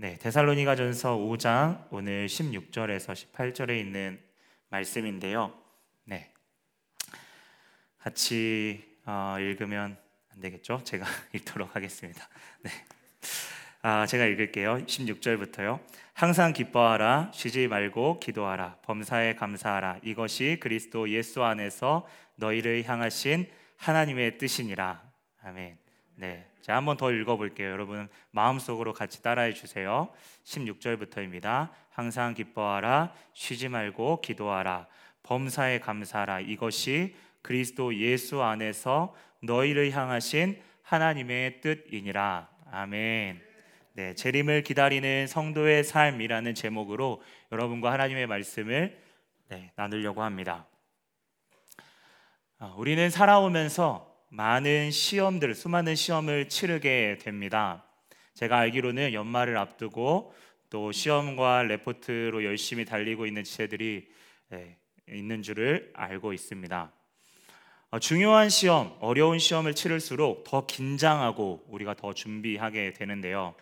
네, 데살로니가전서 5장 오늘 16절에서 18절에 있는 말씀인데요. 네. 같이 어, 읽으면 안 되겠죠? 제가 읽도록 하겠습니다. 네. 아, 제가 읽을게요. 16절부터요. 항상 기뻐하라, 쉬지 말고 기도하라, 범사에 감사하라. 이것이 그리스도 예수 안에서 너희를 향하신 하나님의 뜻이니라. 아멘. 네. 자, 한번 더 읽어 볼게요. 여러분, 마음속으로 같이 따라해 주세요. 16절부터입니다. 항상 기뻐하라, 쉬지 말고 기도하라, 범사에 감사하라. 이것이 그리스도 예수 안에서 너희를 향하신 하나님의 뜻이니라. 아멘. 네, 재림을 기다리는 성도의 삶이라는 제목으로 여러분과 하나님의 말씀을 네, 나누려고 합니다. 아, 우리는 살아오면서 많은 시험들, 수많은 시험을 치르게 됩니다. 제가 알기로는 연말을 앞두고 또 시험과 레포트로 열심히 달리고 있는 지체들이 네, 있는 줄을 알고 있습니다. 어, 중요한 시험, 어려운 시험을 치를수록 더 긴장하고 우리가 더 준비하게 되는데요.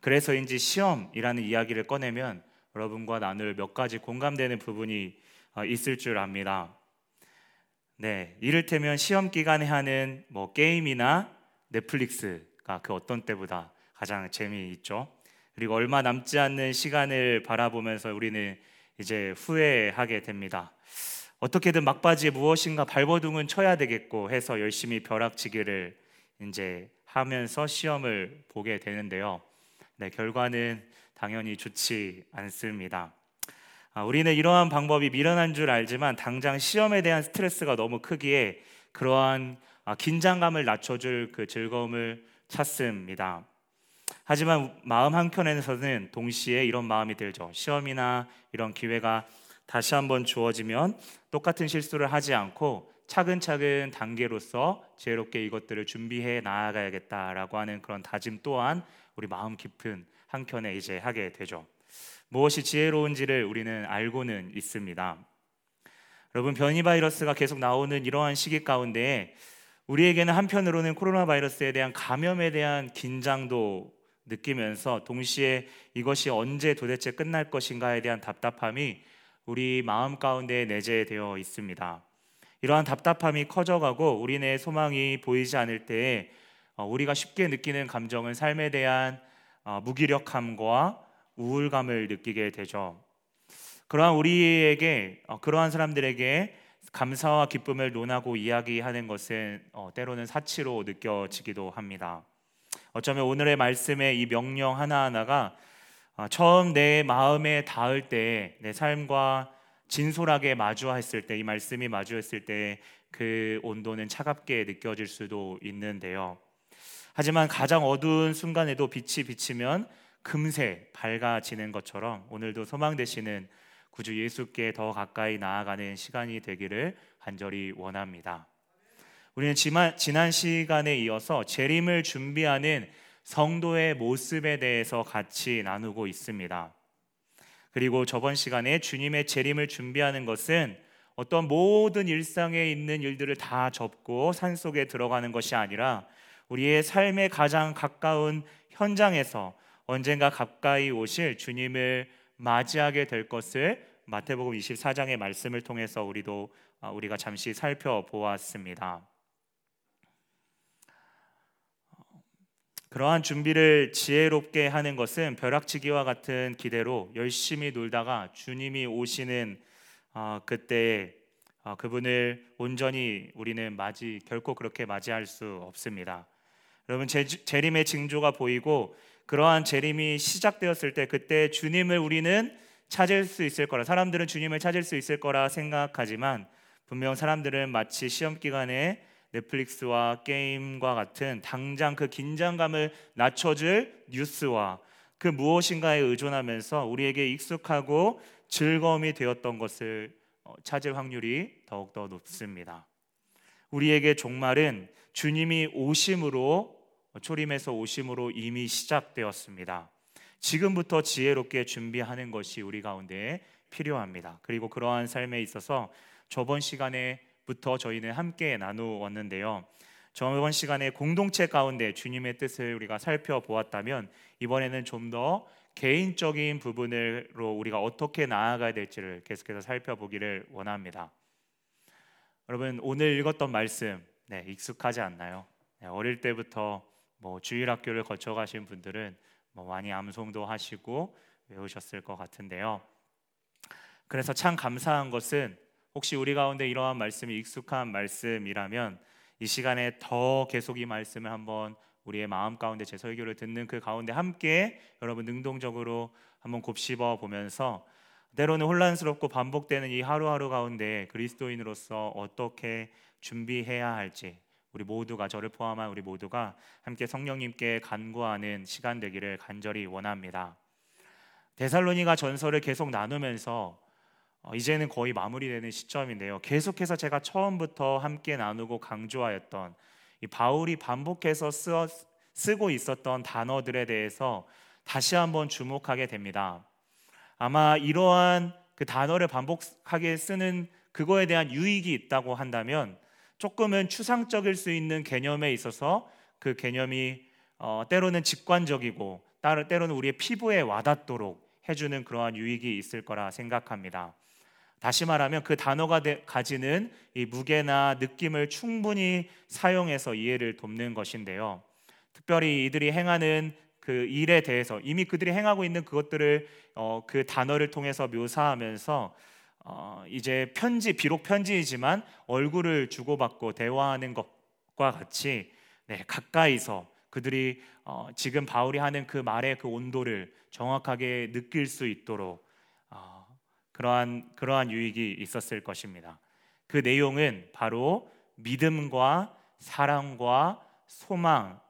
그래서인지 시험이라는 이야기를 꺼내면 여러분과 나눌 몇 가지 공감되는 부분이 어, 있을 줄 압니다. 네, 이를테면 시험 기간에 하는 뭐 게임이나 넷플릭스가 그 어떤 때보다 가장 재미있죠. 그리고 얼마 남지 않는 시간을 바라보면서 우리는 이제 후회하게 됩니다. 어떻게든 막바지에 무엇인가 발버둥은 쳐야 되겠고 해서 열심히 벼락치기를 이제 하면서 시험을 보게 되는데요. 네, 결과는 당연히 좋지 않습니다. 아, 우리는 이러한 방법이 미련한 줄 알지만 당장 시험에 대한 스트레스가 너무 크기에 그러한 아, 긴장감을 낮춰줄 그 즐거움을 찾습니다. 하지만 마음 한켠에서는 동시에 이런 마음이 들죠. 시험이나 이런 기회가 다시 한번 주어지면 똑같은 실수를 하지 않고 차근차근 단계로서 지혜롭게 이것들을 준비해 나아가야겠다라고 하는 그런 다짐 또한 우리 마음 깊은 한켠에 이제 하게 되죠. 무엇이 지혜로운지를 우리는 알고는 있습니다. 여러분 변이 바이러스가 계속 나오는 이러한 시기 가운데 우리에게는 한편으로는 코로나 바이러스에 대한 감염에 대한 긴장도 느끼면서 동시에 이것이 언제 도대체 끝날 것인가에 대한 답답함이 우리 마음 가운데 내재되어 있습니다. 이러한 답답함이 커져가고 우리네 소망이 보이지 않을 때에 어, 우리가 쉽게 느끼는 감정은 삶에 대한 어, 무기력함과 우울감을 느끼게 되죠. 그러한 우리에게 어, 그러한 사람들에게 감사와 기쁨을 논하고 이야기하는 것은 때로는 사치로 느껴지기도 합니다. 어쩌면 오늘의 말씀의 이 명령 하나하나가 처음 내 마음에 닿을 때 내 삶과 진솔하게 마주했을 때 이 말씀이 마주했을 때 그 온도는 차갑게 느껴질 수도 있는데요. 하지만 가장 어두운 순간에도 빛이 비치면 금세 밝아지는 것처럼 오늘도 소망 되시는 구주 예수께 더 가까이 나아가는 시간이 되기를 간절히 원합니다. 우리는 지난 시간에 이어서 재림을 준비하는 성도의 모습에 대해서 같이 나누고 있습니다. 그리고 저번 시간에 주님의 재림을 준비하는 것은 어떤 모든 일상에 있는 일들을 다 접고 산 속에 들어가는 것이 아니라 우리의 삶의 가장 가까운 현장에서 언젠가 가까이 오실 주님을 맞이하게 될 것을 마태복음 24장의 말씀을 통해서 우리도 아, 우리가 잠시 살펴보았습니다. 그러한 준비를 지혜롭게 하는 것은 벼락치기와 같은 기대로 열심히 놀다가 주님이 오시는 어, 그때 어, 그분을 온전히 우리는 맞이 결코 그렇게 맞이할 수 없습니다. 여러분 재, 재림의 징조가 보이고 그러한 재림이 시작되었을 때 그때 주님을 우리는 찾을 수 있을 거라 사람들은 주님을 찾을 수 있을 거라 생각하지만 분명 사람들은 마치 시험 기간에 넷플릭스와 게임과 같은 당장 그 긴장감을 낮춰줄 뉴스와 그 무엇인가에 의존하면서 우리에게 익숙하고 즐거움이 되었던 것을 어, 찾을 확률이 더욱더 높습니다. 우리에게 종말은 주님이 오심으로 초림에서 오심으로 이미 시작되었습니다. 지금부터 지혜롭게 준비하는 것이 우리 가운데 필요합니다. 그리고 그러한 삶에 있어서 저번 시간에부터 저희는 함께 나누었는데요. 저번 시간에 공동체 가운데 주님의 뜻을 우리가 살펴보았다면 이번에는 좀 더 개인적인 부분으로 우리가 어떻게 나아가야 될지를 계속해서 살펴보기를 원합니다. 여러분 오늘 읽었던 말씀 네, 익숙하지 않나요? 네, 어릴 때부터 뭐 주일학교를 거쳐가신 분들은 뭐 많이 암송도 하시고 외우셨을 것 같은데요. 그래서 참 감사한 것은 혹시 우리 가운데 이러한 말씀이 익숙한 말씀이라면 이 시간에 더 계속 이 말씀을 한번 우리의 마음 가운데 제 설교를 듣는 그 가운데 함께 여러분 능동적으로 한번 곱씹어 보면서 때로는 혼란스럽고 반복되는 이 하루하루 가운데 그리스도인으로서 어떻게 준비해야 할지 우리 모두가 저를 포함한 우리 모두가 함께 성령님께 간구하는 시간 되기를 간절히 원합니다. 데살로니가 전설을 계속 나누면서 어, 이제는 거의 마무리되는 시점인데요. 계속해서 제가 처음부터 함께 나누고 강조하였던 이 바울이 반복해서 쓰 쓰고 있었던 단어들에 대해서 다시 한번 주목하게 됩니다. 아마 이러한 그 단어를 반복하게 쓰는 그거에 대한 유익이 있다고 한다면 조금은 추상적일 수 있는 개념에 있어서 그 개념이 어, 때로는 직관적이고 때로는 우리의 피부에 와닿도록 해주는 그러한 유익이 있을 거라 생각합니다. 다시 말하면 그 단어가 되, 가지는 이 무게나 느낌을 충분히 사용해서 이해를 돕는 것인데요. 특별히 이들이 행하는 그 일에 대해서 이미 그들이 행하고 있는 그것들을 어, 그 단어를 통해서 묘사하면서 어, 이제 편지 비록 편지이지만 얼굴을 주고받고 대화하는 것과 같이 네, 가까이서 그들이 어, 지금 바울이 하는 그 말의 그 온도를 정확하게 느낄 수 있도록 어, 그러한 그러한 유익이 있었을 것입니다. 그 내용은 바로 믿음과 사랑과 소망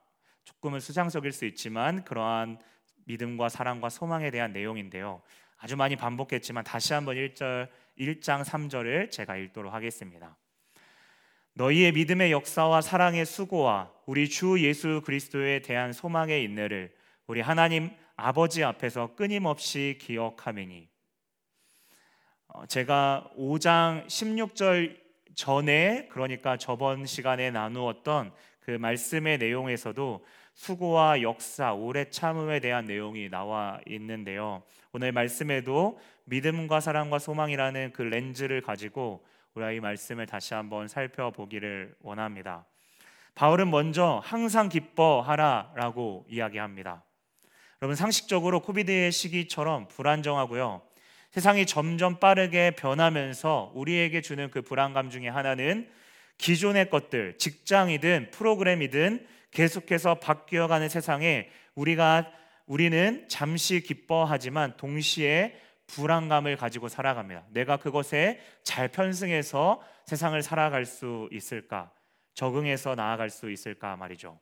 조금은 수상적일 수 있지만 그러한 믿음과 사랑과 소망에 대한 내용인데요. 아주 많이 반복했지만 다시 한번 1절 1장 3절을 제가 읽도록 하겠습니다. 너희의 믿음의 역사와 사랑의 수고와 우리 주 예수 그리스도에 대한 소망의 인내를 우리 하나님 아버지 앞에서 끊임없이 기억하매니 어, 제가 5장 16절 전에 그러니까 저번 시간에 나누었던 그 말씀의 내용에서도 수고와 역사, 오래 참음에 대한 내용이 나와 있는데요. 오늘 말씀에도 믿음과 사랑과 소망이라는 그 렌즈를 가지고 우리가 이 말씀을 다시 한번 살펴보기를 원합니다. 바울은 먼저 항상 기뻐하라라고 이야기합니다. 여러분 상식적으로 코비드의 시기처럼 불안정하고요. 세상이 점점 빠르게 변하면서 우리에게 주는 그 불안감 중에 하나는 기존의 것들, 직장이든 프로그램이든 계속해서 바뀌어가는 세상에 우리가 우리는 잠시 기뻐하지만 동시에 불안감을 가지고 살아갑니다. 내가 그것에 잘 편승해서 세상을 살아갈 수 있을까? 적응해서 나아갈 수 있을까 말이죠.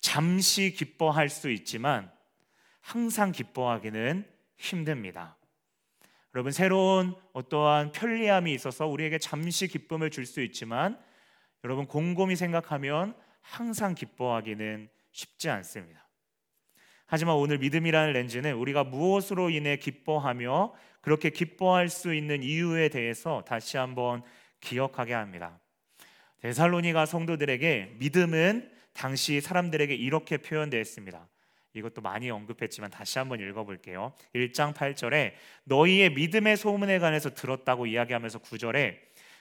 잠시 기뻐할 수 있지만 항상 기뻐하기는 힘듭니다. 여러분 새로운 어떠한 편리함이 있어서 우리에게 잠시 기쁨을 줄 수 있지만 여러분 곰곰이 생각하면 항상 기뻐하기는 쉽지 않습니다. 하지만 오늘 믿음이라는 렌즈는 우리가 무엇으로 인해 기뻐하며 그렇게 기뻐할 수 있는 이유에 대해서 다시 한번 기억하게 합니다. 데살로니가 성도들에게 믿음은 당시 사람들에게 이렇게 표현되었습니다. 이것도 많이 언급했지만 다시 한번 읽어볼게요. 1장 8절에 너희의 믿음의 소문에 관해서 들었다고 이야기하면서 9절에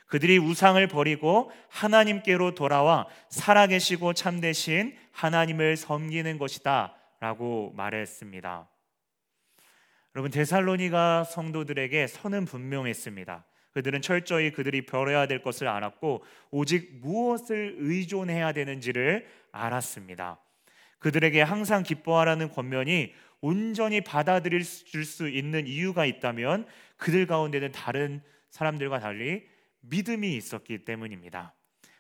그들이 우상을 버리고 하나님께로 돌아와 살아계시고 참되신 하나님을 섬기는 것이다. 라고 말했습니다. 여러분 데살로니가 성도들에게 선은 분명했습니다. 그들은 철저히 그들이 벼려야 될 것을 알았고 오직 무엇을 의존해야 되는지를 알았습니다. 그들에게 항상 기뻐하라는 권면이 온전히 받아들일 수 있는 이유가 있다면 그들 가운데는 다른 사람들과 달리 믿음이 있었기 때문입니다.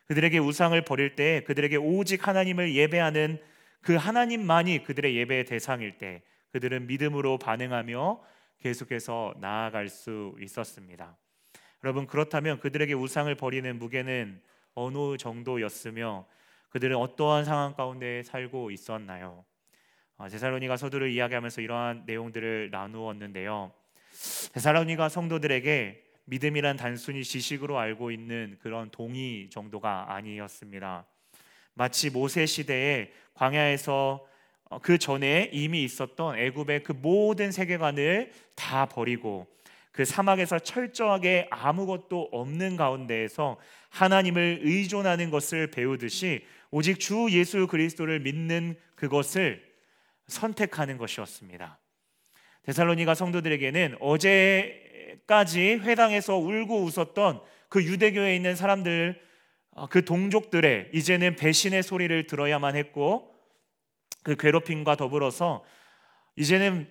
그들에게 우상을 버릴 때 그들에게 오직 하나님을 예배하는 그 하나님만이 그들의 예배의 대상일 때 그들은 믿음으로 반응하며 계속해서 나아갈 수 있었습니다. 여러분 그렇다면 그들에게 우상을 버리는 무게는 어느 정도였으며 그들은 어떠한 상황 가운데 살고 있었나요? 아, 제사로니가 서두를 이야기하면서 이러한 내용들을 나누었는데요. 제사로니가 성도들에게 믿음이란 단순히 지식으로 알고 있는 그런 동의 정도가 아니었습니다. 마치 모세 시대에 광야에서 어, 그 전에 이미 있었던 애굽의 그 모든 세계관을 다 버리고 그 사막에서 철저하게 아무것도 없는 가운데에서 하나님을 의존하는 것을 배우듯이 오직 주 예수 그리스도를 믿는 그것을 선택하는 것이었습니다. 데살로니가 성도들에게는 어제까지 회당에서 울고 웃었던 그 유대교에 있는 사람들 어, 그 동족들의 이제는 배신의 소리를 들어야만 했고 그 괴롭힘과 더불어서 이제는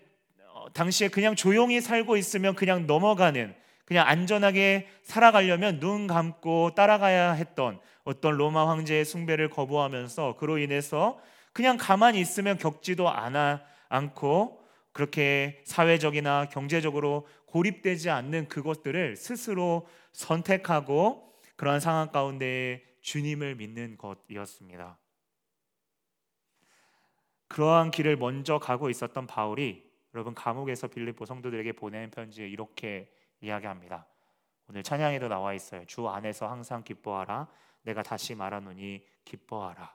어, 당시에 그냥 조용히 살고 있으면 그냥 넘어가는 그냥 안전하게 살아가려면 눈 감고 따라가야 했던 어떤 로마 황제의 숭배를 거부하면서 그로 인해서 그냥 가만히 있으면 겪지도 않아 않고 그렇게 사회적이나 경제적으로 고립되지 않는 그것들을 스스로 선택하고 그러한 상황 가운데 주님을 믿는 것이었습니다. 그러한 길을 먼저 가고 있었던 바울이 여러분 감옥에서 빌립보 성도들에게 보낸 편지에 이렇게 이야기합니다. 오늘 찬양에도 나와 있어요. 주 안에서 항상 기뻐하라. 내가 다시 말하노니 기뻐하라.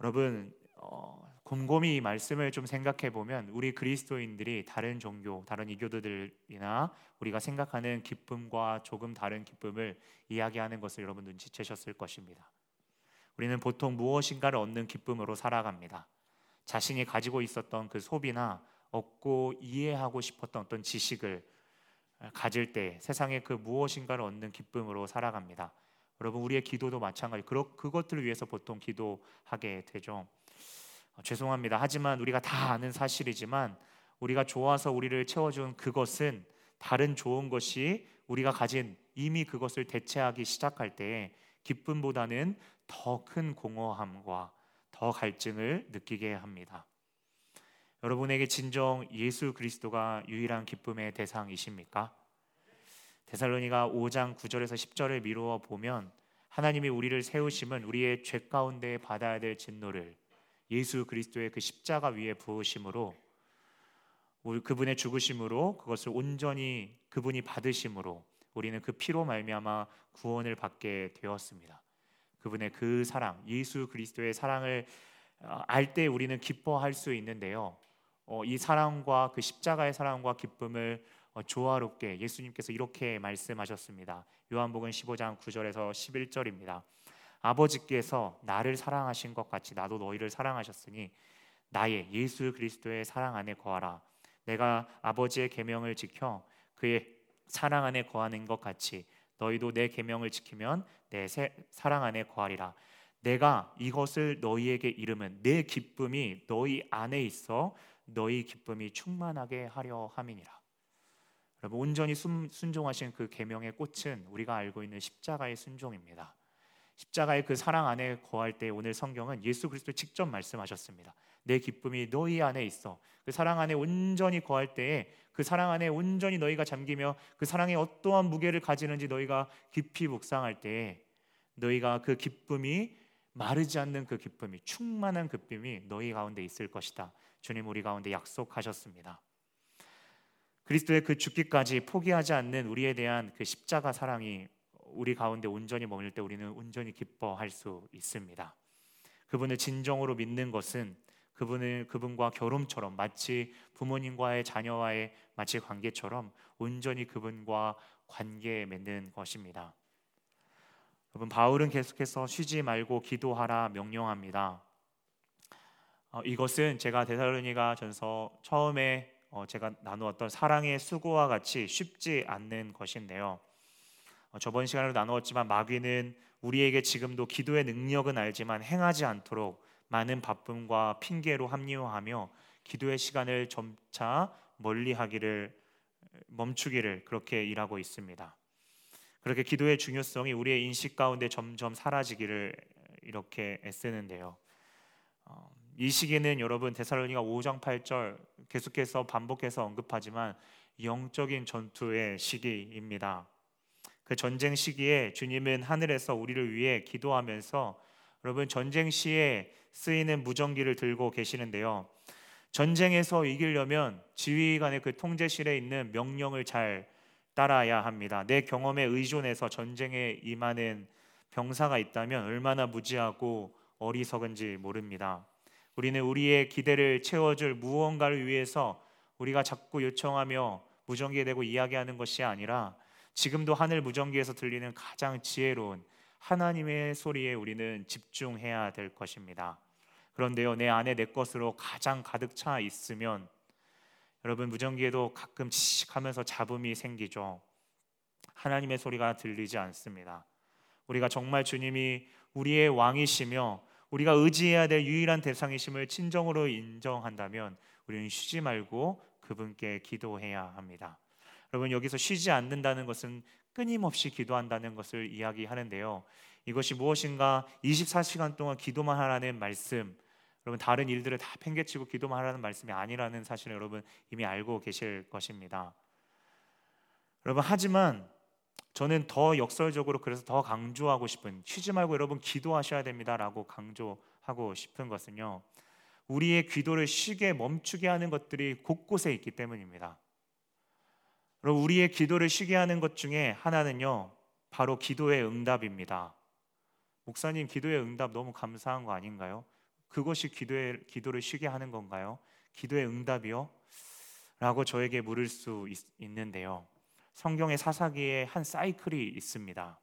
여러분 어, 곰곰이 이 말씀을 좀 생각해 보면 우리 그리스도인들이 다른 종교, 다른 이교도들이나 우리가 생각하는 기쁨과 조금 다른 기쁨을 이야기하는 것을 여러분 눈치채셨을 것입니다. 우리는 보통 무엇인가를 얻는 기쁨으로 살아갑니다. 자신이 가지고 있었던 그 소비나 얻고 이해하고 싶었던 어떤 지식을 가질 때 세상에 그 무엇인가를 얻는 기쁨으로 살아갑니다. 여러분 우리의 기도도 마찬가지. 그것들을 위해서 보통 기도하게 되죠. 어, 죄송합니다. 하지만 우리가 다 아는 사실이지만 우리가 좋아서 우리를 채워준 그것은 다른 좋은 것이 우리가 가진 이미 그것을 대체하기 시작할 때 기쁨보다는 더 큰 공허함과 더 갈증을 느끼게 합니다. 여러분에게 진정 예수 그리스도가 유일한 기쁨의 대상이십니까? 데살로니가 5장 9절에서 10절을 미루어 보면 하나님이 우리를 세우심은 우리의 죄 가운데 받아야 될 진노를 예수 그리스도의 그 십자가 위에 부으심으로 우리 그분의 죽으심으로 그것을 온전히 그분이 받으심으로 우리는 그 피로 말미암아 구원을 받게 되었습니다. 그분의 그 사랑, 예수 그리스도의 사랑을 어, 알때 우리는 기뻐할 수 있는데요. 어, 이 사랑과 그 십자가의 사랑과 기쁨을 어, 조화롭게 예수님께서 이렇게 말씀하셨습니다. 요한복음 15장 9절에서 11절입니다. 아버지께서 나를 사랑하신 것 같이 나도 너희를 사랑하셨으니 나의 예수 그리스도의 사랑 안에 거하라. 내가 아버지의 계명을 지켜 그의 사랑 안에 거하는 것 같이 너희도 내 계명을 지키면 내 사랑 안에 거하리라. 내가 이것을 너희에게 이르면 내 기쁨이 너희 안에 있어 너희 기쁨이 충만하게 하려 함이니라. 여러분 온전히 순종하신 그 계명의 꽃은 우리가 알고 있는 십자가의 순종입니다. 십자가의 그 사랑 안에 거할 때 오늘 성경은 예수 그리스도 직접 말씀하셨습니다. 내 기쁨이 너희 안에 있어. 그 사랑 안에 온전히 거할 때에 그 사랑 안에 온전히 너희가 잠기며 그 사랑에 어떠한 무게를 가지는지 너희가 깊이 묵상할 때에 너희가 그 기쁨이 마르지 않는 그 기쁨이 충만한 그 기쁨이 너희 가운데 있을 것이다. 주님 우리 가운데 약속하셨습니다. 그리스도의 그 죽기까지 포기하지 않는 우리에 대한 그 십자가 사랑이 우리 가운데 온전히 머물 때 우리는 온전히 기뻐할 수 있습니다. 그분을 진정으로 믿는 것은 그분을 그분과 결혼처럼 마치 부모님과의 자녀와의 마치 관계처럼 온전히 그분과 관계 맺는 것입니다. 여러분 바울은 계속해서 쉬지 말고 기도하라 명령합니다. 어, 이것은 제가 데살로니가 전서 처음에 어, 제가 나누었던 사랑의 수고와 같이 쉽지 않는 것인데요. 어, 저번 시간에도 나누었지만 마귀는 우리에게 지금도 기도의 능력은 알지만 행하지 않도록 많은 바쁨과 핑계로 합리화하며 기도의 시간을 점차 멀리하기를 멈추기를 그렇게 일하고 있습니다. 그렇게 기도의 중요성이 우리의 인식 가운데 점점 사라지기를 이렇게 애쓰는데요. 어, 이 시기는 여러분 데살로니가 5장 8절 계속해서 반복해서 언급하지만 영적인 전투의 시기입니다. 그 전쟁 시기에 주님은 하늘에서 우리를 위해 기도하면서 여러분 전쟁 시에 쓰이는 무전기를 들고 계시는데요. 전쟁에서 이기려면 지휘관의 그 통제실에 있는 명령을 잘 따라야 합니다. 내 경험에 의존해서 전쟁에 임하는 병사가 있다면 얼마나 무지하고 어리석은지 모릅니다. 우리는 우리의 기대를 채워줄 무언가를 위해서 우리가 자꾸 요청하며 무전기에 대고 이야기하는 것이 아니라 지금도 하늘 무전기에서 들리는 가장 지혜로운 하나님의 소리에 우리는 집중해야 될 것입니다. 그런데요, 내 안에 내 것으로 가장 가득 차 있으면 여러분 무전기에도 가끔 치 하면서 잡음이 생기죠. 하나님의 소리가 들리지 않습니다. 우리가 정말 주님이 우리의 왕이시며 우리가 의지해야 될 유일한 대상이심을 진정으로 인정한다면 우리는 쉬지 말고 그분께 기도해야 합니다. 여러분 여기서 쉬지 않는다는 것은 끊임없이 기도한다는 것을 이야기하는데요. 이것이 무엇인가 24시간 동안 기도만 하라는 말씀, 여러분 다른 일들을 다 팽개치고 기도만 하라는 말씀이 아니라는 사실을 여러분 이미 알고 계실 것입니다. 여러분 하지만 저는 더 역설적으로 그래서 더 강조하고 싶은 쉬지 말고 여러분 기도하셔야 됩니다라고 강조하고 싶은 것은요. 우리의 기도를 쉬게 멈추게 하는 것들이 곳곳에 있기 때문입니다. 여러분 우리의 기도를 쉬게 하는 것 중에 하나는요. 바로 기도의 응답입니다. 목사님 기도의 응답 너무 감사한 거 아닌가요? 그것이 기도의 기도를 쉬게 하는 건가요? 기도의 응답이요? 라고 저에게 물을 수 있, 있는데요. 성경의 사사기에 한 사이클이 있습니다.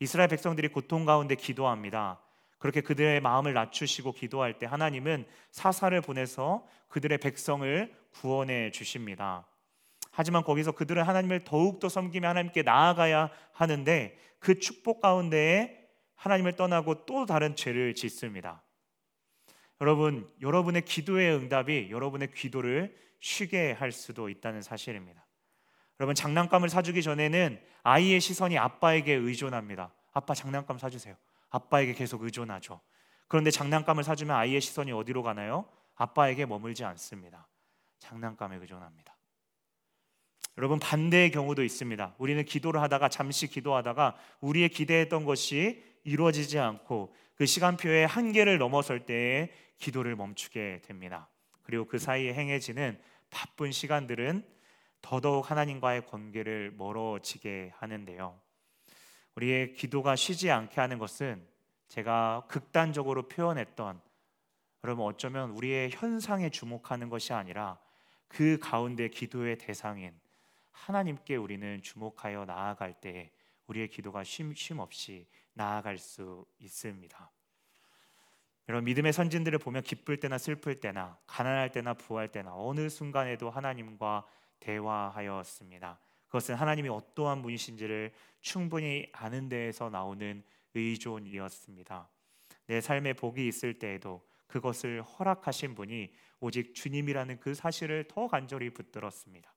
이스라엘 백성들이 고통 가운데 기도합니다. 그렇게 그들의 마음을 낮추시고 기도할 때 하나님은 사사를 보내서 그들의 백성을 구원해 주십니다. 하지만 거기서 그들은 하나님을 더욱더 섬기며 하나님께 나아가야 하는데 그 축복 가운데에 하나님을 떠나고 또 다른 죄를 짓습니다. 여러분, 여러분의 기도의 응답이 여러분의 기도를 쉬게 할 수도 있다는 사실입니다. 여러분 장난감을 사주기 전에는 아이의 시선이 아빠에게 의존합니다. 아빠 장난감 사주세요. 아빠에게 계속 의존하죠. 그런데 장난감을 사주면 아이의 시선이 어디로 가나요? 아빠에게 머물지 않습니다. 장난감에 의존합니다. 여러분 반대의 경우도 있습니다. 우리는 기도를 하다가 잠시 기도하다가 우리의 기대했던 것이 이루어지지 않고 그 시간표의 한계를 넘어설 때에 기도를 멈추게 됩니다. 그리고 그 사이에 행해지는 바쁜 시간들은 더더욱 하나님과의 관계를 멀어지게 하는데요. 우리의 기도가 쉬지 않게 하는 것은 제가 극단적으로 표현했던 여러분 어쩌면 우리의 현상에 주목하는 것이 아니라 그 가운데 기도의 대상인 하나님께 우리는 주목하여 나아갈 때 우리의 기도가 쉼, 쉼 없이 나아갈 수 있습니다. 여러분 믿음의 선진들을 보면 기쁠 때나 슬플 때나 가난할 때나 부할 때나 어느 순간에도 하나님과 대화하였습니다. 그것은 하나님이 어떠한 분이신지를 충분히 아는 데에서 나오는 의존이었습니다. 내 삶에 복이 있을 때에도 그것을 허락하신 분이 오직 주님이라는 그 사실을 더 간절히 붙들었습니다.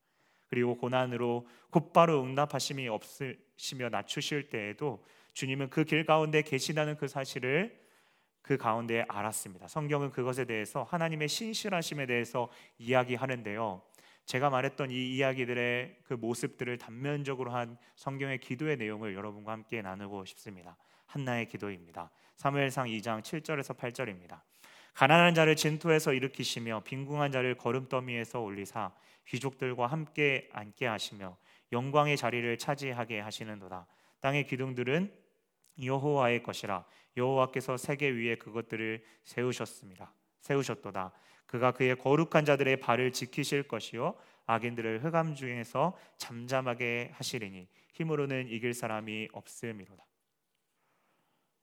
그리고 고난으로 곧바로 응답하심이 없으시며 낮추실 때에도 주님은 그 길 가운데 계시다는 그 사실을 그 가운데 알았습니다. 성경은 그것에 대해서 하나님의 신실하심에 대해서 이야기하는데요. 제가 말했던 이 이야기들의 그 모습들을 단면적으로 한 성경의 기도의 내용을 여러분과 함께 나누고 싶습니다. 한나의 기도입니다. 사무엘상 2장 7절에서 8절입니다. 가난한 자를 진토에서 일으키시며 빈궁한 자를 거름더미에서 올리사 귀족들과 함께 앉게 하시며 영광의 자리를 차지하게 하시는도다. 땅의 기둥들은 여호와의 것이라 여호와께서 세계 위에 그것들을 세우셨습니다. 세우셨도다. 그가 그의 거룩한 자들의 발을 지키실 것이요 악인들을 흑암 중에서 잠잠하게 하시리니 힘으로는 이길 사람이 없음이로다.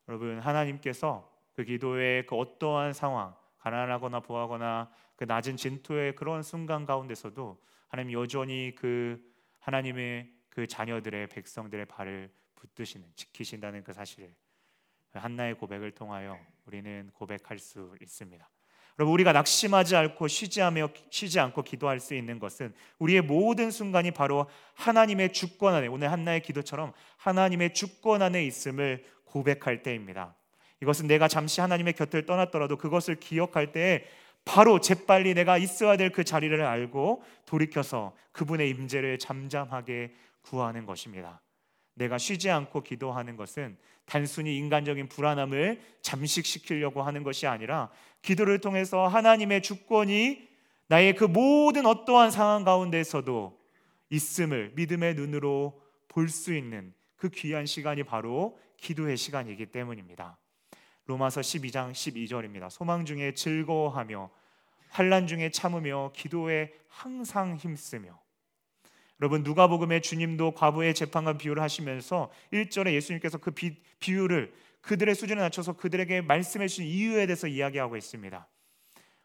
여러분 하나님께서 그 기도의 그 어떠한 상황 가난하거나 부하거나 그 낮은 진토의 그런 순간 가운데서도 하나님 여전히 그 하나님의 그 자녀들의 백성들의 발을 붙드시는 지키신다는 그 사실을 한나의 고백을 통하여 우리는 고백할 수 있습니다. 여러분 우리가 낙심하지 않고 쉬지 않며 쉬지 않고 기도할 수 있는 것은 우리의 모든 순간이 바로 하나님의 주권 안에 오늘 한나의 기도처럼 하나님의 주권 안에 있음을 고백할 때입니다. 이것은 내가 잠시 하나님의 곁을 떠났더라도 그것을 기억할 때 바로 재빨리 내가 있어야 될 그 자리를 알고 돌이켜서 그분의 임재를 잠잠하게 구하는 것입니다. 내가 쉬지 않고 기도하는 것은 단순히 인간적인 불안함을 잠식시키려고 하는 것이 아니라 기도를 통해서 하나님의 주권이 나의 그 모든 어떠한 상황 가운데서도 있음을 믿음의 눈으로 볼 수 있는 그 귀한 시간이 바로 기도의 시간이기 때문입니다. 로마서 12장 12절입니다. 소망 중에 즐거워하며 환란 중에 참으며 기도에 항상 힘쓰며 여러분 누가복음의 주님도 과부의 재판관 비유를 하시면서 1절에 예수님께서 그 비, 비유를 그들의 수준에 낮춰서 그들에게 말씀해 주신 이유에 대해서 이야기하고 있습니다.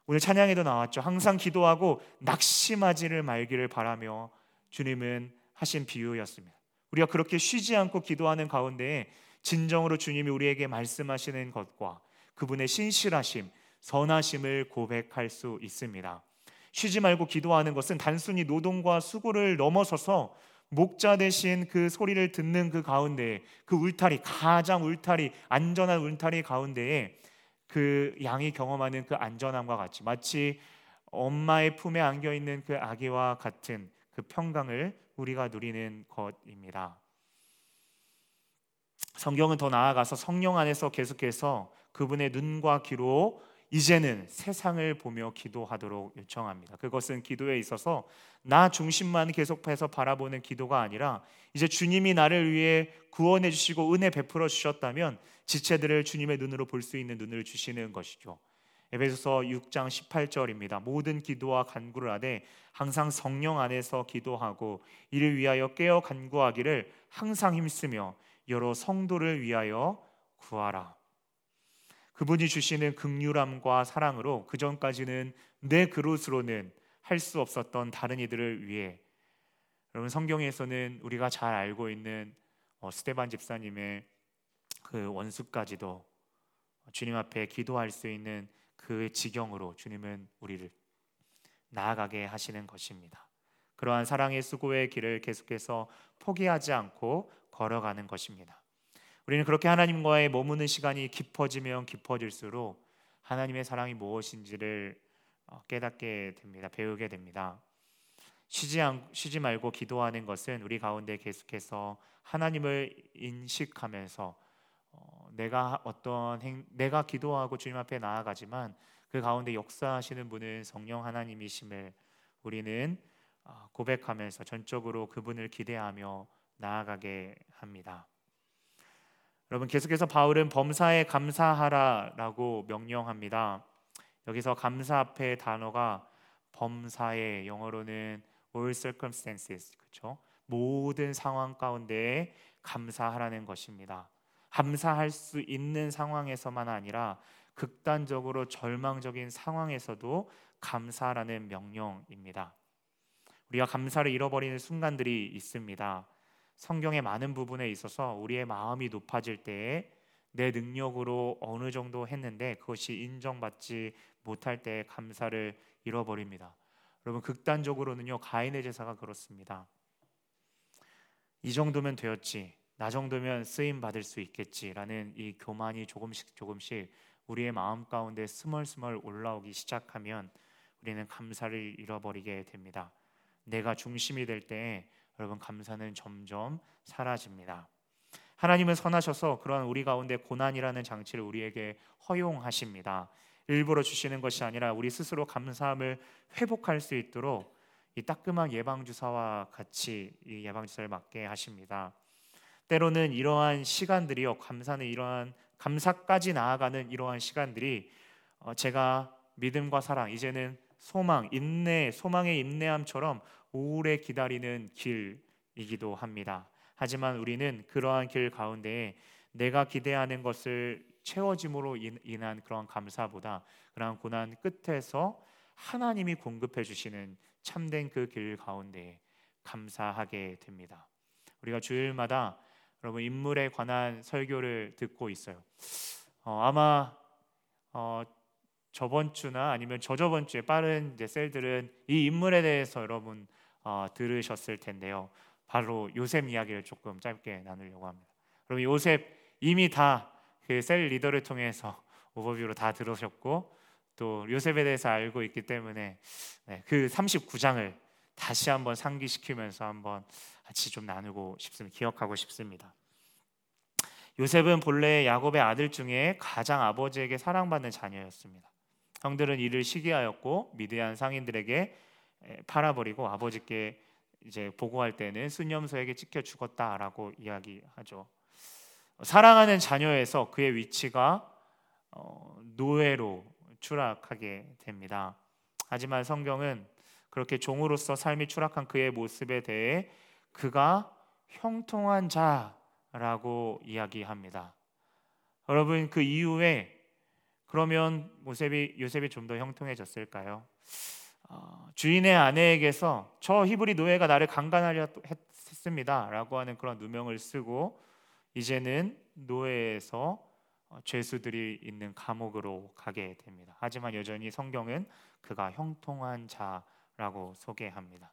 오늘 찬양에도 나왔죠. 항상 기도하고 낙심하지를 말기를 바라며 주님은 하신 비유였습니다. 우리가 그렇게 쉬지 않고 기도하는 가운데 진정으로 주님이 우리에게 말씀하시는 것과 그분의 신실하심, 선하심을 고백할 수 있습니다. 쉬지 말고 기도하는 것은 단순히 노동과 수고를 넘어서서 목자 대신 그 소리를 듣는 그 가운데 그 울타리 가장 울타리 안전한 울타리 가운데에 그 양이 경험하는 그 안전함과 같이 마치 엄마의 품에 안겨 있는 그 아기와 같은 그 평강을 우리가 누리는 것입니다. 성경은 더 나아가서 성령 안에서 계속해서 그분의 눈과 귀로 이제는 세상을 보며 기도하도록 요청합니다. 그것은 기도에 있어서 나 중심만 계속해서 바라보는 기도가 아니라 이제 주님이 나를 위해 구원해 주시고 은혜 베풀어 주셨다면 지체들을 주님의 눈으로 볼 수 있는 눈을 주시는 것이죠. 에베소서 6장 18절입니다. 모든 기도와 간구를 하되 항상 성령 안에서 기도하고 이를 위하여 깨어 간구하기를 항상 힘쓰며 여러 성도를 위하여 구하라. 그분이 주시는 극률함과 사랑으로 그 전까지는 내 그릇으로는 할 수 없었던 다른 이들을 위해 여러분 성경에서는 우리가 잘 알고 있는 어, 스테반 집사님의 그 원수까지도 주님 앞에 기도할 수 있는 그 지경으로 주님은 우리를 나아가게 하시는 것입니다. 그러한 사랑의 수고의 길을 계속해서 포기하지 않고 걸어가는 것입니다. 우리는 그렇게 하나님과의 머무는 시간이 깊어지면 깊어질수록 하나님의 사랑이 무엇인지를 어, 깨닫게 됩니다. 배우게 됩니다. 쉬지, 않, 쉬지 말고 기도하는 것은 우리 가운데 계속해서 하나님을 인식하면서 어, 내가 어떤 행, 내가 기도하고 주님 앞에 나아가지만 그 가운데 역사하시는 분은 성령 하나님이심을 우리는 어, 고백하면서 전적으로 그분을 기대하며 나아가게 합니다. 여러분 계속해서 바울은 범사에 감사하라라고 명령합니다. 여기서 감사 앞에 단어가 범사에 영어로는 all circumstances 그렇죠? 모든 상황 가운데 감사하라는 것입니다. 감사할 수 있는 상황에서만 아니라 극단적으로 절망적인 상황에서도 감사라는 명령입니다. 우리가 감사를 잃어버리는 순간들이 있습니다. 성경의 많은 부분에 있어서 우리의 마음이 높아질 때에 내 능력으로 어느 정도 했는데 그것이 인정받지 못할 때 감사를 잃어버립니다. 여러분 극단적으로는요 가인의 제사가 그렇습니다. 이 정도면 되었지, 나 정도면 쓰임 받을 수 있겠지라는 이 교만이 조금씩 조금씩 우리의 마음 가운데 스멀스멀 올라오기 시작하면 우리는 감사를 잃어버리게 됩니다. 내가 중심이 될 때에 여러분 감사는 점점 사라집니다. 하나님은 선하셔서 그러한 우리 가운데 고난이라는 장치를 우리에게 허용하십니다. 일부러 주시는 것이 아니라 우리 스스로 감사함을 회복할 수 있도록 이 따끔한 예방 주사와 같이 이 예방 주사를 맞게 하십니다. 때로는 이러한 시간들이요 감사는 이러한 감사까지 나아가는 이러한 시간들이 어, 제가 믿음과 사랑 이제는 소망, 인내, 소망의 인내함처럼 오래 기다리는 길이기도 합니다. 하지만 우리는 그러한 길 가운데 내가 기대하는 것을 채워짐으로 인한 그러한 감사보다 그러한 고난 끝에서 하나님이 공급해 주시는 참된 그 길 가운데 감사하게 됩니다. 우리가 주일마다 여러분 인물에 관한 설교를 듣고 있어요. 어, 아마 어, 저번 주나 아니면 저저번 주에 빠른 셀들은 이 인물에 대해서 여러분 어, 들으셨을 텐데요. 바로 요셉 이야기를 조금 짧게 나누려고 합니다. 그럼 요셉 이미 다 그 셀 리더를 통해서 오버뷰로 다 들으셨고 또 요셉에 대해서 알고 있기 때문에 네, 그 39장을 다시 한번 상기시키면서 한번 같이 좀 나누고 싶습니다. 기억하고 싶습니다. 요셉은 본래 야곱의 아들 중에 가장 아버지에게 사랑받는 자녀였습니다. 형들은 이를 시기하였고 미디안 상인들에게 팔아버리고 아버지께 이제 보고할 때는 순념소에게 찍혀 죽었다라고 이야기하죠. 사랑하는 자녀에서 그의 위치가 어, 노예로 추락하게 됩니다. 하지만 성경은 그렇게 종으로서 삶이 추락한 그의 모습에 대해 그가 형통한 자라고 이야기합니다. 여러분 그 이후에 그러면 모셉이 요셉이 좀 더 형통해졌을까요? 어, 주인의 아내에게서 저 히브리 노예가 나를 강간하려 했습니다라고 하는 그런 누명을 쓰고 이제는 노예에서 어, 죄수들이 있는 감옥으로 가게 됩니다. 하지만 여전히 성경은 그가 형통한 자라고 소개합니다.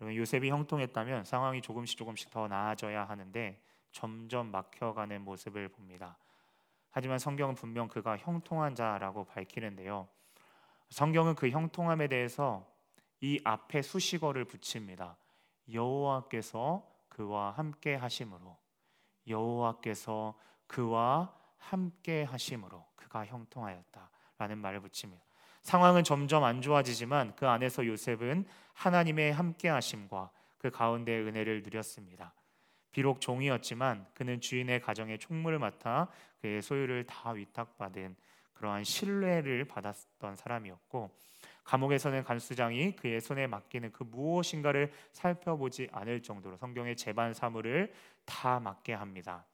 여러분 요셉이 형통했다면 상황이 조금씩 조금씩 더 나아져야 하는데 점점 막혀가는 모습을 봅니다. 하지만 성경은 분명 그가 형통한 자라고 밝히는데요. 성경은 그 형통함에 대해서 이 앞에 수식어를 붙입니다. 여호와께서 그와 함께 하심으로 여호와께서 그와 함께 하심으로 그가 형통하였다라는 말을 붙입니다. 상황은 점점 안 좋아지지만 그 안에서 요셉은 하나님의 함께 하심과 그 가운데 은혜를 누렸습니다. 비록 종이었지만 그는 주인의 가정의 총무를 맡아 그의 소유를 다 위탁받은 그러한 신뢰를 받았던 사람이었고 감옥에서는 간수장이 그의 손에 맡기는 그 무엇인가를 살펴보지 않을 정도로 성경의 재반 사물을 다 맡게 합니다.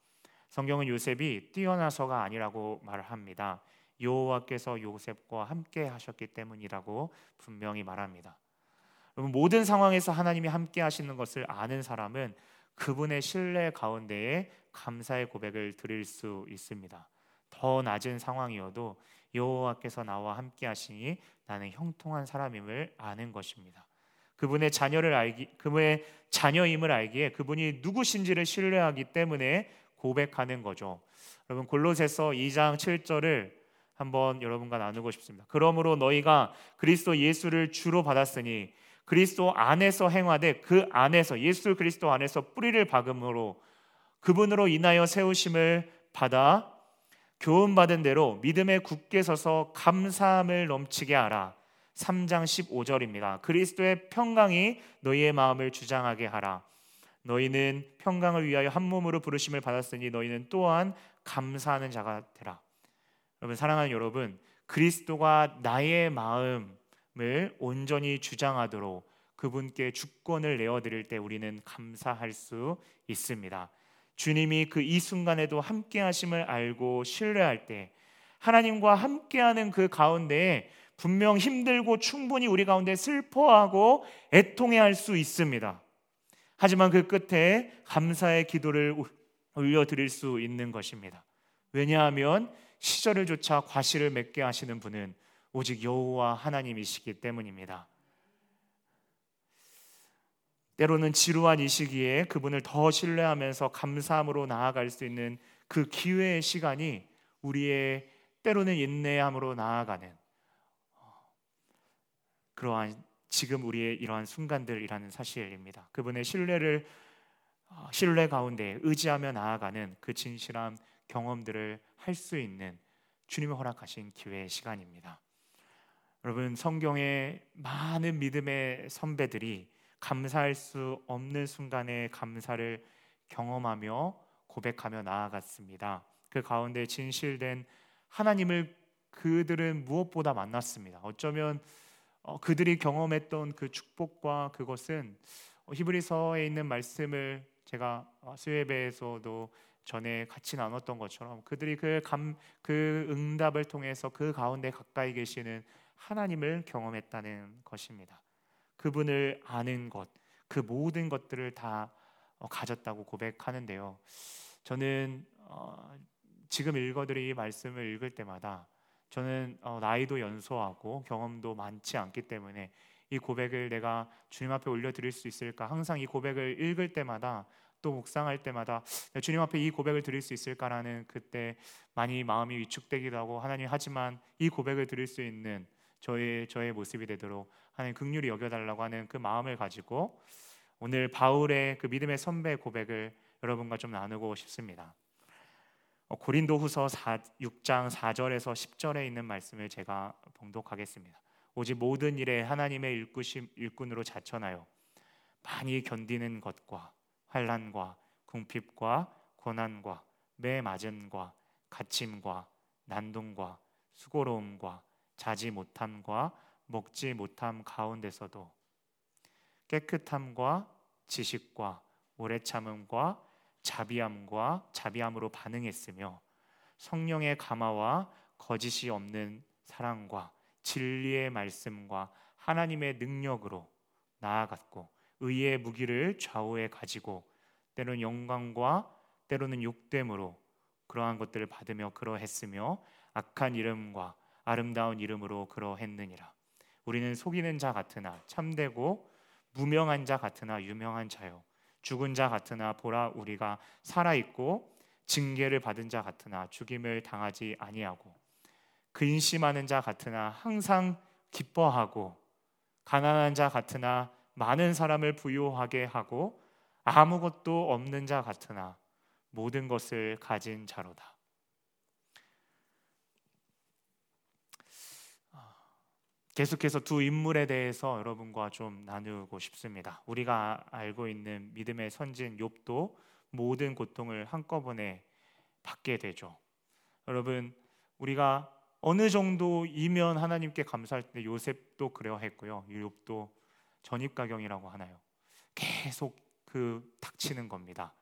성경은 요셉이 뛰어나서가 아니라고 말합니다. 여호와께서 요셉과 함께 하셨기 때문이라고 분명히 말합니다. 여러분 모든 상황에서 하나님이 함께 하시는 것을 아는 사람은 그분의 신뢰 가운데에 감사의 고백을 드릴 수 있습니다. 더 낮은 상황이어도 여호와께서 나와 함께 하시니 나는 형통한 사람임을 아는 것입니다. 그분의 자녀를 알기 그분의 자녀임을 알기에 그분이 누구신지를 신뢰하기 때문에 고백하는 거죠. 여러분 골로새서 2장 7절을 한번 여러분과 나누고 싶습니다. 그러므로 너희가 그리스도 예수를 주로 받았으니 그리스도 안에서 행하되 그 안에서 예수 그리스도 안에서 뿌리를 박음으로 그분으로 인하여 세우심을 받아 교훈 받은 대로 믿음에 굳게 서서 감사함을 넘치게 하라. 3장 15절입니다. 그리스도의 평강이 너희의 마음을 주장하게 하라. 너희는 평강을 위하여 한 몸으로 부르심을 받았으니 너희는 또한 감사하는 자가 되라. 여러분 사랑하는 여러분, 그리스도가 나의 마음 을 온전히 주장하도록 그분께 주권을 내어 드릴 때 우리는 감사할 수 있습니다. 주님이 그 이 순간에도 함께 하심을 알고 신뢰할 때 하나님과 함께하는 그 가운데에 분명 힘들고 충분히 우리 가운데 슬퍼하고 애통해 할 수 있습니다. 하지만 그 끝에 감사의 기도를 올려 드릴 수 있는 것입니다. 왜냐하면 시절을 조차 과실을 맺게 하시는 분은 오직 여호와 하나님이시기 때문입니다. 때로는 지루한 이 시기에 그분을 더 신뢰하면서 감사함으로 나아갈 수 있는 그 기회의 시간이 우리의 때로는 인내함으로 나아가는 그러한 지금 우리의 이러한 순간들이라는 사실입니다. 그분의 신뢰를 신뢰 가운데 의지하며 나아가는 그 진실한 경험들을 할 수 있는 주님이 허락하신 기회의 시간입니다. 여러분 성경의 많은 믿음의 선배들이 감사할 수 없는 순간에 감사를 경험하며 고백하며 나아갔습니다. 그 가운데 진실된 하나님을 그들은 무엇보다 만났습니다. 어쩌면 어, 그들이 경험했던 그 축복과 그것은 어, 히브리서에 있는 말씀을 제가 어, 수예배에서도 전에 같이 나눴던 것처럼 그들이 그, 감, 그 응답을 통해서 그 가운데 가까이 계시는 하나님을 경험했다는 것입니다. 그분을 아는 것, 그 모든 것들을 다 어, 가졌다고 고백하는데요. 저는 어, 지금 읽어드릴 이 말씀을 읽을 때마다 저는 어, 나이도 연소하고 경험도 많지 않기 때문에 이 고백을 내가 주님 앞에 올려드릴 수 있을까? 항상 이 고백을 읽을 때마다 또 묵상할 때마다 주님 앞에 이 고백을 드릴 수 있을까라는 그때 많이 마음이 위축되기도 하고 하나님 하지만 이 고백을 드릴 수 있는 저의 저의 모습이 되도록 하나님 극률이 여겨달라고 하는 그 마음을 가지고 오늘 바울의 그 믿음의 선배 고백을 여러분과 좀 나누고 싶습니다. 어, 고린도후서 6장 4절에서 10절에 있는 말씀을 제가 봉독하겠습니다. 오직 모든 일에 하나님의 일꾼심, 일꾼으로 자천하여 많이 견디는 것과 환란과 궁핍과 고난과 매 맞음과 갇힘과 난동과 수고로움과 자지 못함과 먹지 못함 가운데서도 깨끗함과 지식과 오래 참음과 자비함과 자비함으로 반응했으며 성령의 감화와 거짓이 없는 사랑과 진리의 말씀과 하나님의 능력으로 나아갔고 의의 무기를 좌우에 가지고 때로는 영광과 때로는 욕됨으로 그러한 것들을 받으며 그러했으며 악한 이름과 아름다운 이름으로 그러했느니라 우리는 속이는 자 같으나 참되고 무명한 자 같으나 유명한 자요 죽은 자 같으나 보라 우리가 살아 있고 징계를 받은 자 같으나 죽임을 당하지 아니하고 근심하는 자 같으나 항상 기뻐하고 가난한 자 같으나 많은 사람을 부유하게 하고 아무것도 없는 자 같으나 모든 것을 가진 자로다. 계속해서 두 인물에 대해서 여러분과 좀 나누고 싶습니다. 우리가 알고 있는 믿음의 선진 욥도 모든 고통을 한꺼번에 받게 되죠. 여러분 우리가 어느 정도이면 하나님께 감사할 때 요셉도 그러했고요. 욥도 전입가경이라고 하나요? 계속 그 닥치는 겁니다.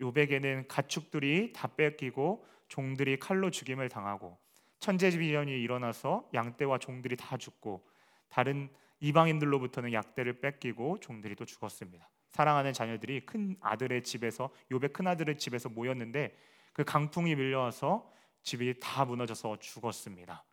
요백에는 가축들이 다 뺏기고 종들이 칼로 죽임을 당하고 천재지변이 일어나서 양떼와 종들이 다 죽고 다른 이방인들로부터는 약대를 뺏기고 종들이 또 죽었습니다. 사랑하는 자녀들이 큰 아들의 집에서 요백 큰 아들의 집에서 모였는데 그 강풍이 밀려와서 집이 다 무너져서 죽었습니다.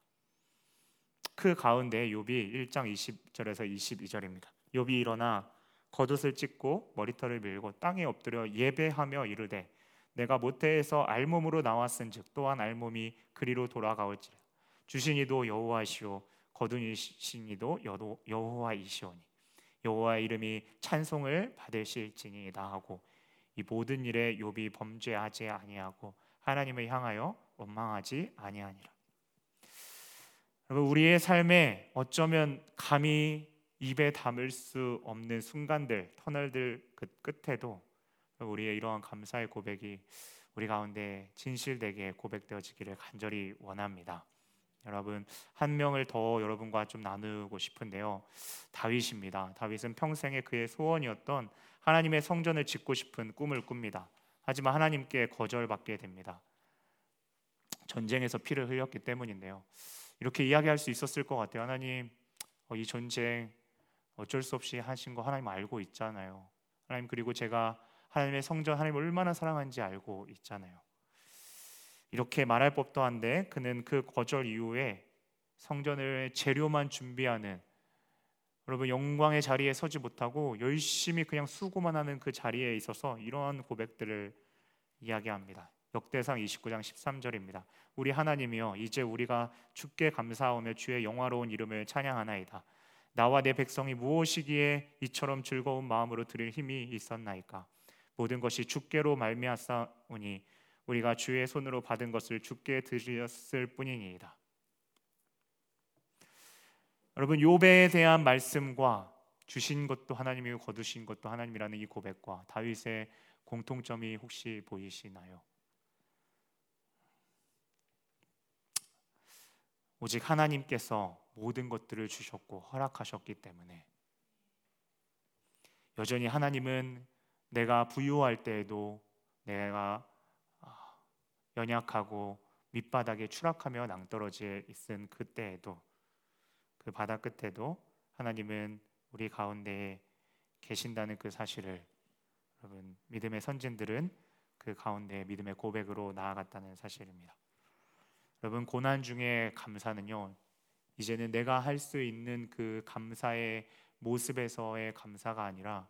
그 가운데 욥이 1장 20절에서 22절입니다. 욥이 일어나 겉옷을 찢고 머리털을 밀고 땅에 엎드려 예배하며 이르되 내가 모태에서 알몸으로 나왔은즉 또한 알몸이 그리로 돌아가올지라. 주신 이도 여호와시오. 거둔 이신 이도 여호와이시오니. 여호와 이름이 찬송을 받으실지니이다 하고 이 모든 일에 욥이 범죄하지 아니하고 하나님을 향하여 원망하지 아니하니라. 여러분 우리의 삶에 어쩌면 감히 입에 담을 수 없는 순간들, 터널들 그 끝에도 우리의 이러한 감사의 고백이 우리 가운데 진실되게 고백되어지기를 간절히 원합니다. 여러분 한 명을 더 여러분과 좀 나누고 싶은데요. 다윗입니다. 다윗은 평생에 그의 소원이었던 하나님의 성전을 짓고 싶은 꿈을 꿉니다. 하지만 하나님께 거절받게 됩니다. 전쟁에서 피를 흘렸기 때문인데요. 이렇게 이야기할 수 있었을 것 같아요. 하나님, 어, 이 전쟁 어쩔 수 없이 하신 거 하나님 알고 있잖아요. 하나님 그리고 제가 하나님의 성전 하나님 얼마나 사랑하는지 알고 있잖아요. 이렇게 말할 법도 한데 그는 그 거절 이후에 성전을 재료만 준비하는 여러분 영광의 자리에 서지 못하고 열심히 그냥 수고만 하는 그 자리에 있어서 이러한 고백들을 이야기합니다. 역대상 29장 13절입니다. 우리 하나님이여 이제 우리가 주께 감사하며 주의 영화로운 이름을 찬양하나이다. 나와 내 백성이 무엇이기에 이처럼 즐거운 마음으로 드릴 힘이 있었나이까? 모든 것이 주께로 말미암사오니 우리가 주의 손으로 받은 것을 주께 드렸을 뿐이니이다. 여러분 요배에 대한 말씀과 주신 것도 하나님이고 거두신 것도 하나님이라는 이 고백과 다윗의 공통점이 혹시 보이시나요? 오직 하나님께서 모든 것들을 주셨고 허락하셨기 때문에 여전히 하나님은 내가 부유할 때에도 내가 아, 연약하고 밑바닥에 추락하며 낭떠러지에 있은 그때에도 그 바다 끝에도 하나님은 우리 가운데에 계신다는 그 사실을 여러분 믿음의 선진들은 그 가운데 믿음의 고백으로 나아갔다는 사실입니다. 여러분 고난 중에 감사는요. 이제는 내가 할 수 있는 그 감사의 모습에서의 감사가 아니라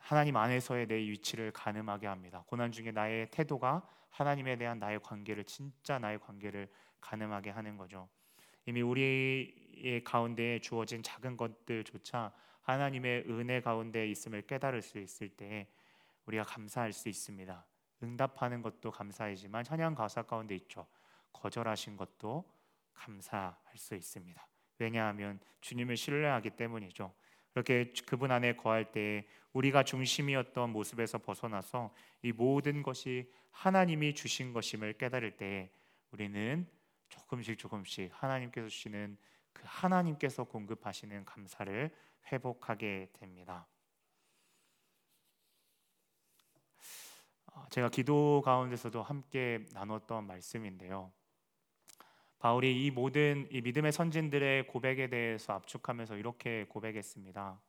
하나님 안에서의 내 위치를 가늠하게 합니다. 고난 중에 나의 태도가 하나님에 대한 나의 관계를 진짜 나의 관계를 가늠하게 하는 거죠. 이미 우리의 가운데 주어진 작은 것들조차 하나님의 은혜 가운데 있음을 깨달을 수 있을 때 우리가 감사할 수 있습니다. 응답하는 것도 감사이지만 찬양 가사 가운데 있죠. 거절하신 것도 감사할 수 있습니다. 왜냐하면 주님을 신뢰하기 때문이죠. 그렇게 그분 안에 거할 때 우리가 중심이었던 모습에서 벗어나서 이 모든 것이 하나님이 주신 것임을 깨달을 때 우리는 조금씩 조금씩 하나님께서 주시는 그 하나님께서 공급하시는 감사를 회복하게 됩니다. 어, 제가 기도 가운데서도 함께 나눴던 말씀인데요. 바울이 이 모든 이 믿음의 선진들의 고백에 대해서 압축하면서 이렇게 고백했습니다.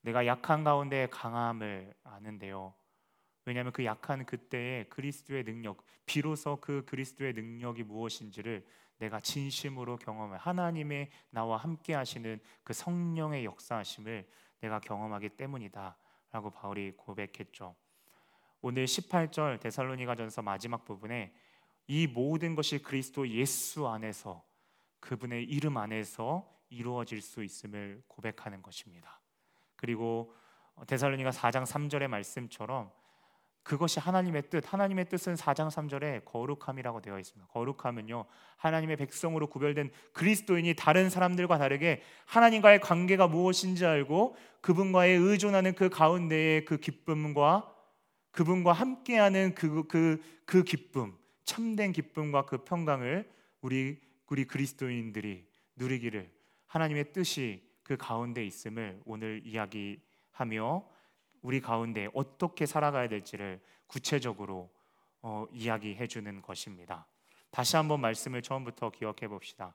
내가 약한 가운데 강함을 아는데요. 왜냐하면 그 약한 그때의 그리스도의 능력, 비로소 그 그리스도의 능력이 무엇인지를 내가 진심으로 경험해 하나님의 나와 함께 하시는 그 성령의 역사하심을 내가 경험하기 때문이다라고 바울이 고백했죠. 오늘 18절 데살로니가전서 마지막 부분에 이 모든 것이 그리스도 예수 안에서 그분의 이름 안에서 이루어질 수 있음을 고백하는 것입니다. 그리고 데살로니가 4장 3절의 말씀처럼 그것이 하나님의 뜻, 하나님의 뜻은 4장 3절에 거룩함이라고 되어 있습니다. 거룩함은요, 하나님의 백성으로 구별된 그리스도인이 다른 사람들과 다르게 하나님과의 관계가 무엇인지 알고 그분과의 의존하는 그 가운데의 그 기쁨과 그분과 함께하는 그, 그, 그 기쁨, 참된 기쁨과 그 평강을 우리, 우리 그리스도인들이 누리기를 하나님의 뜻이 그 가운데 있음을 오늘 이야기하며 우리 가운데 어떻게 살아가야 될지를 구체적으로 어, 이야기해 주는 것입니다. 다시 한번 말씀을 처음부터 기억해 봅시다.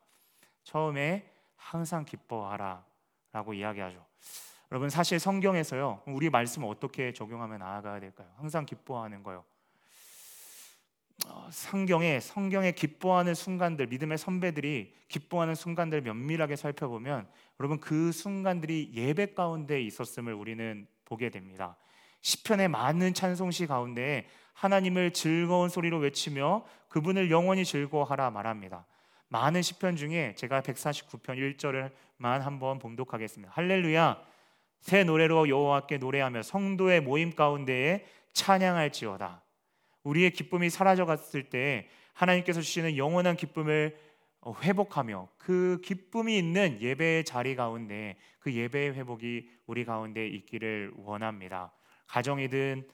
처음에 항상 기뻐하라라고 이야기하죠. 여러분 사실 성경에서요. 우리 말씀을 어떻게 적용하면 나아가야 될까요? 항상 기뻐하는 거요. 어, 성경에 성경에 기뻐하는 순간들 믿음의 선배들이 기뻐하는 순간들 면밀하게 살펴보면 여러분 그 순간들이 예배 가운데 있었음을 우리는 보게 됩니다. 시편의 많은 찬송시 가운데 하나님을 즐거운 소리로 외치며 그분을 영원히 즐거워하라 말합니다. 많은 시편 중에 제가 149편 1절을만 한번 봉독하겠습니다. 할렐루야 새 노래로 여호와께 노래하며 성도의 모임 가운데에 찬양할지어다. 우리의 기쁨이 사라져 갔을 때 하나님께서 주시는 영원한 기쁨을 회복하며 그 기쁨이 있는 예배의 자리 가운데 그 예배의 회복이 우리 가운데 있기를 원합니다. 가정이든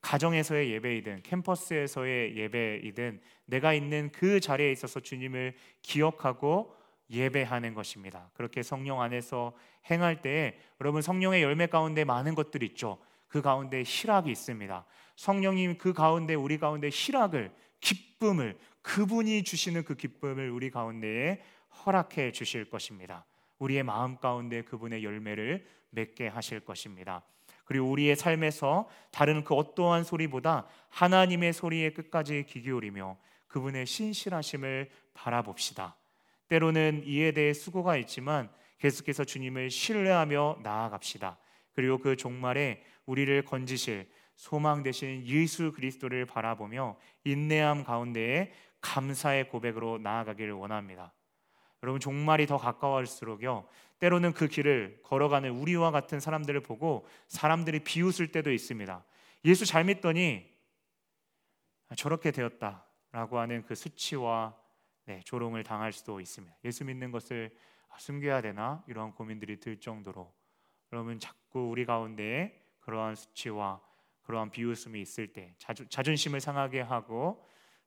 가정에서의 예배이든 캠퍼스에서의 예배이든 내가 있는 그 자리에 있어서 주님을 기억하고 예배하는 것입니다. 그렇게 성령 안에서 행할 때 여러분 성령의 열매 가운데 많은 것들이 있죠. 그 가운데 희락이 있습니다. 성령님 그 가운데 우리 가운데 희락을 기쁨을 그분이 주시는 그 기쁨을 우리 가운데에 허락해 주실 것입니다. 우리의 마음 가운데 그분의 열매를 맺게 하실 것입니다. 그리고 우리의 삶에서 다른 그 어떠한 소리보다 하나님의 소리에 끝까지 귀 기울이며 그분의 신실하심을 바라봅시다. 때로는 이에 대해 수고가 있지만 계속해서 주님을 신뢰하며 나아갑시다. 그리고 그 종말에 우리를 건지실 소망 되신 예수 그리스도를 바라보며 인내함 가운데에 감사의 고백으로 나아가기를 원합니다. 여러분 종말이 더 가까워질수록요. 때로는 그 길을 걸어가는 우리와 같은 사람들을 보고 사람들이 비웃을 때도 있습니다. 예수 잘 믿더니 저렇게 되었다라고 하는 그 수치와 네, 조롱을 당할 수도 있습니다. 예수 믿는 것을 숨겨야 되나 이러한 고민들이 들 정도로 여러분 자꾸 우리 가운데 그러한 수치와 그러한 비웃음이 있을 때 자주, 자존심을 상하게 하고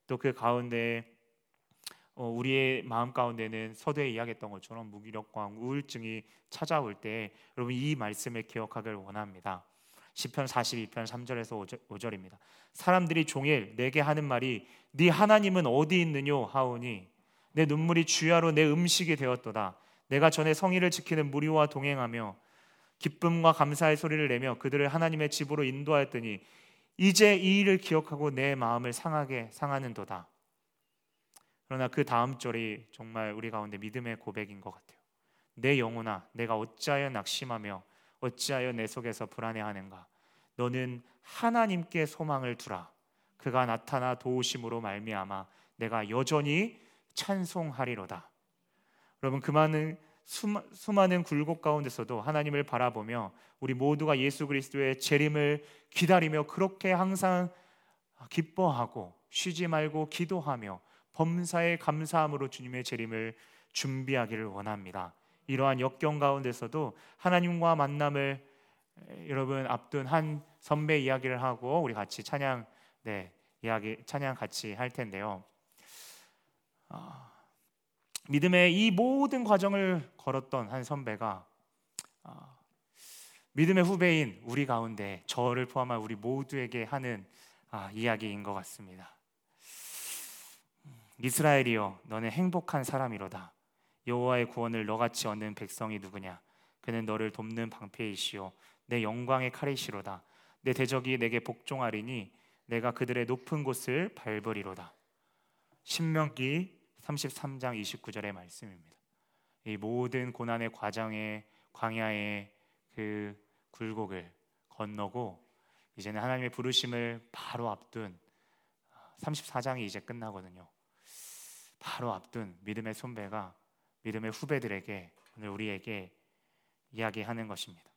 또 그 가운데 어, 우리의 마음 가운데는 서두에 이야기했던 것처럼 무기력과 우울증이 찾아올 때 여러분 이 말씀을 기억하길 원합니다. 시편 42편 3절에서 5절, 입니다 사람들이 종일 내게 하는 말이 네 하나님은 어디 있느뇨 하오니 내 눈물이 주야로 내 음식이 되었도다. 내가 전에 성의를 지키는 무리와 동행하며 기쁨과 감사의 소리를 내며 그들을 하나님의 집으로 인도하였더니 이제 이 일을 기억하고 내 마음을 상하게 상하는도다. 그러나 그 다음 절이 정말 우리 가운데 믿음의 고백인 것 같아요. 내 영혼아, 내가 어찌하여 낙심하며 어찌하여 내 속에서 불안해하는가? 너는 하나님께 소망을 두라. 그가 나타나 도우심으로 말미암아 내가 여전히 찬송하리로다. 여러분 그 많은 수많은 굴곡 가운데서도 하나님을 바라보며 우리 모두가 예수 그리스도의 재림을 기다리며 그렇게 항상 기뻐하고 쉬지 말고 기도하며 범사에 감사함으로 주님의 재림을 준비하기를 원합니다. 이러한 역경 가운데서도 하나님과 만남을 에, 여러분 앞둔 한 선배 이야기를 하고 우리 같이 찬양 네 이야기 찬양 같이 할 텐데요. 아, 믿음의 이 모든 과정을 걸었던 한 선배가 아, 믿음의 후배인 우리 가운데 저를 포함한 우리 모두에게 하는 아, 이야기인 것 같습니다. 이스라엘이여 너는 행복한 사람이로다. 여호와의 구원을 너같이 얻는 백성이 누구냐? 그는 너를 돕는 방패이시오. 내 영광의 칼이시로다. 내 대적이 내게 복종하리니 내가 그들의 높은 곳을 밟으리로다. 신명기 33장 29절의 말씀입니다. 이 모든 고난의 과정의 광야의 그 굴곡을 건너고 이제는 하나님의 부르심을 바로 앞둔 34장이 이제 끝나거든요. 바로 앞둔 믿음의 손배가 믿음의 후배들에게 오늘 우리에게 이야기하는 것입니다.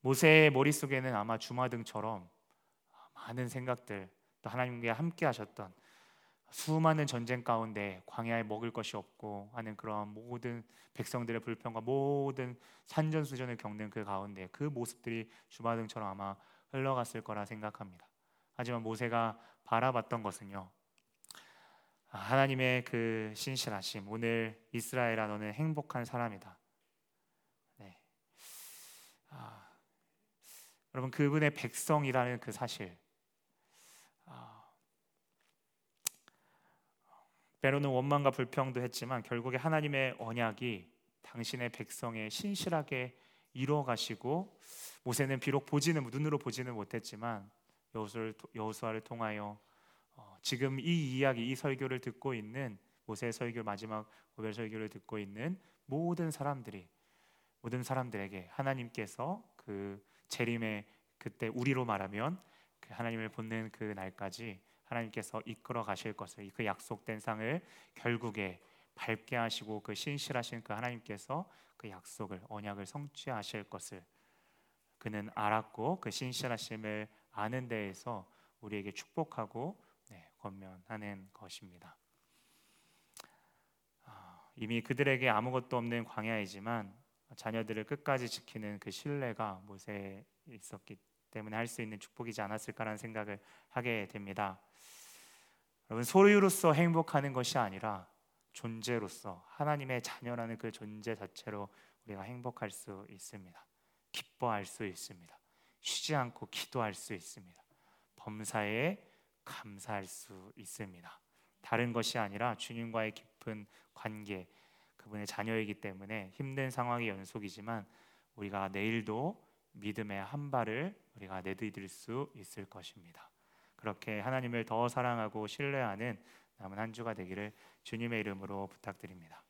모세의 머릿속에는 아마 주마등처럼 많은 생각들 또 하나님과 함께 하셨던 수많은 전쟁 가운데 광야에 먹을 것이 없고 하는 그런 모든 백성들의 불평과 모든 산전수전을 겪는 그 가운데 그 모습들이 주마등처럼 아마 흘러갔을 거라 생각합니다. 하지만 모세가 바라봤던 것은요. 아, 하나님의 그 신실하심. 오늘 이스라엘아 너는 행복한 사람이다. 네. 아, 여러분 그분의 백성이라는 그 사실. 때로는 원망과 불평도 했지만 결국에 하나님의 언약이 당신의 백성의 신실하게 이루어 가시고 모세는 비록 보지는 눈으로 보지는 못했지만 여호수아를, 통하여 어, 지금 이 이야기 이 설교를 듣고 있는 모세의 설교 마지막 고별 설교를 듣고 있는 모든 사람들이 모든 사람들에게 하나님께서 그 재림의 그때 우리로 말하면 그 하나님을 본는 그 날까지 하나님께서 이끌어 가실 것을 그 약속된 상을 결국에 밟게 하시고 그 신실하신 그 하나님께서 그 약속을 언약을 성취하실 것을 그는 알았고 그 신실하심을 아는 데에서 우리에게 축복하고 네, 권면하는 것입니다. 아, 이미 그들에게 아무것도 없는 광야이지만 자녀들을 끝까지 지키는 그 신뢰가 모세에 있었기 때문에 할 수 있는 축복이지 않았을까라는 생각을 하게 됩니다. 여러분 소유로서 행복하는 것이 아니라 존재로서 하나님의 자녀라는 그 존재 자체로 우리가 행복할 수 있습니다. 기뻐할 수 있습니다. 쉬지 않고 기도할 수 있습니다. 범사에 감사할 수 있습니다. 다른 것이 아니라 주님과의 깊은 관계, 그분의 자녀이기 때문에 힘든 상황의 연속이지만 우리가 내일도 믿음의 한 발을 우리가 내디딜 수 있을 것입니다. 그렇게 하나님을 더 사랑하고 신뢰하는 남은 한 주가 되기를 주님의 이름으로 부탁드립니다.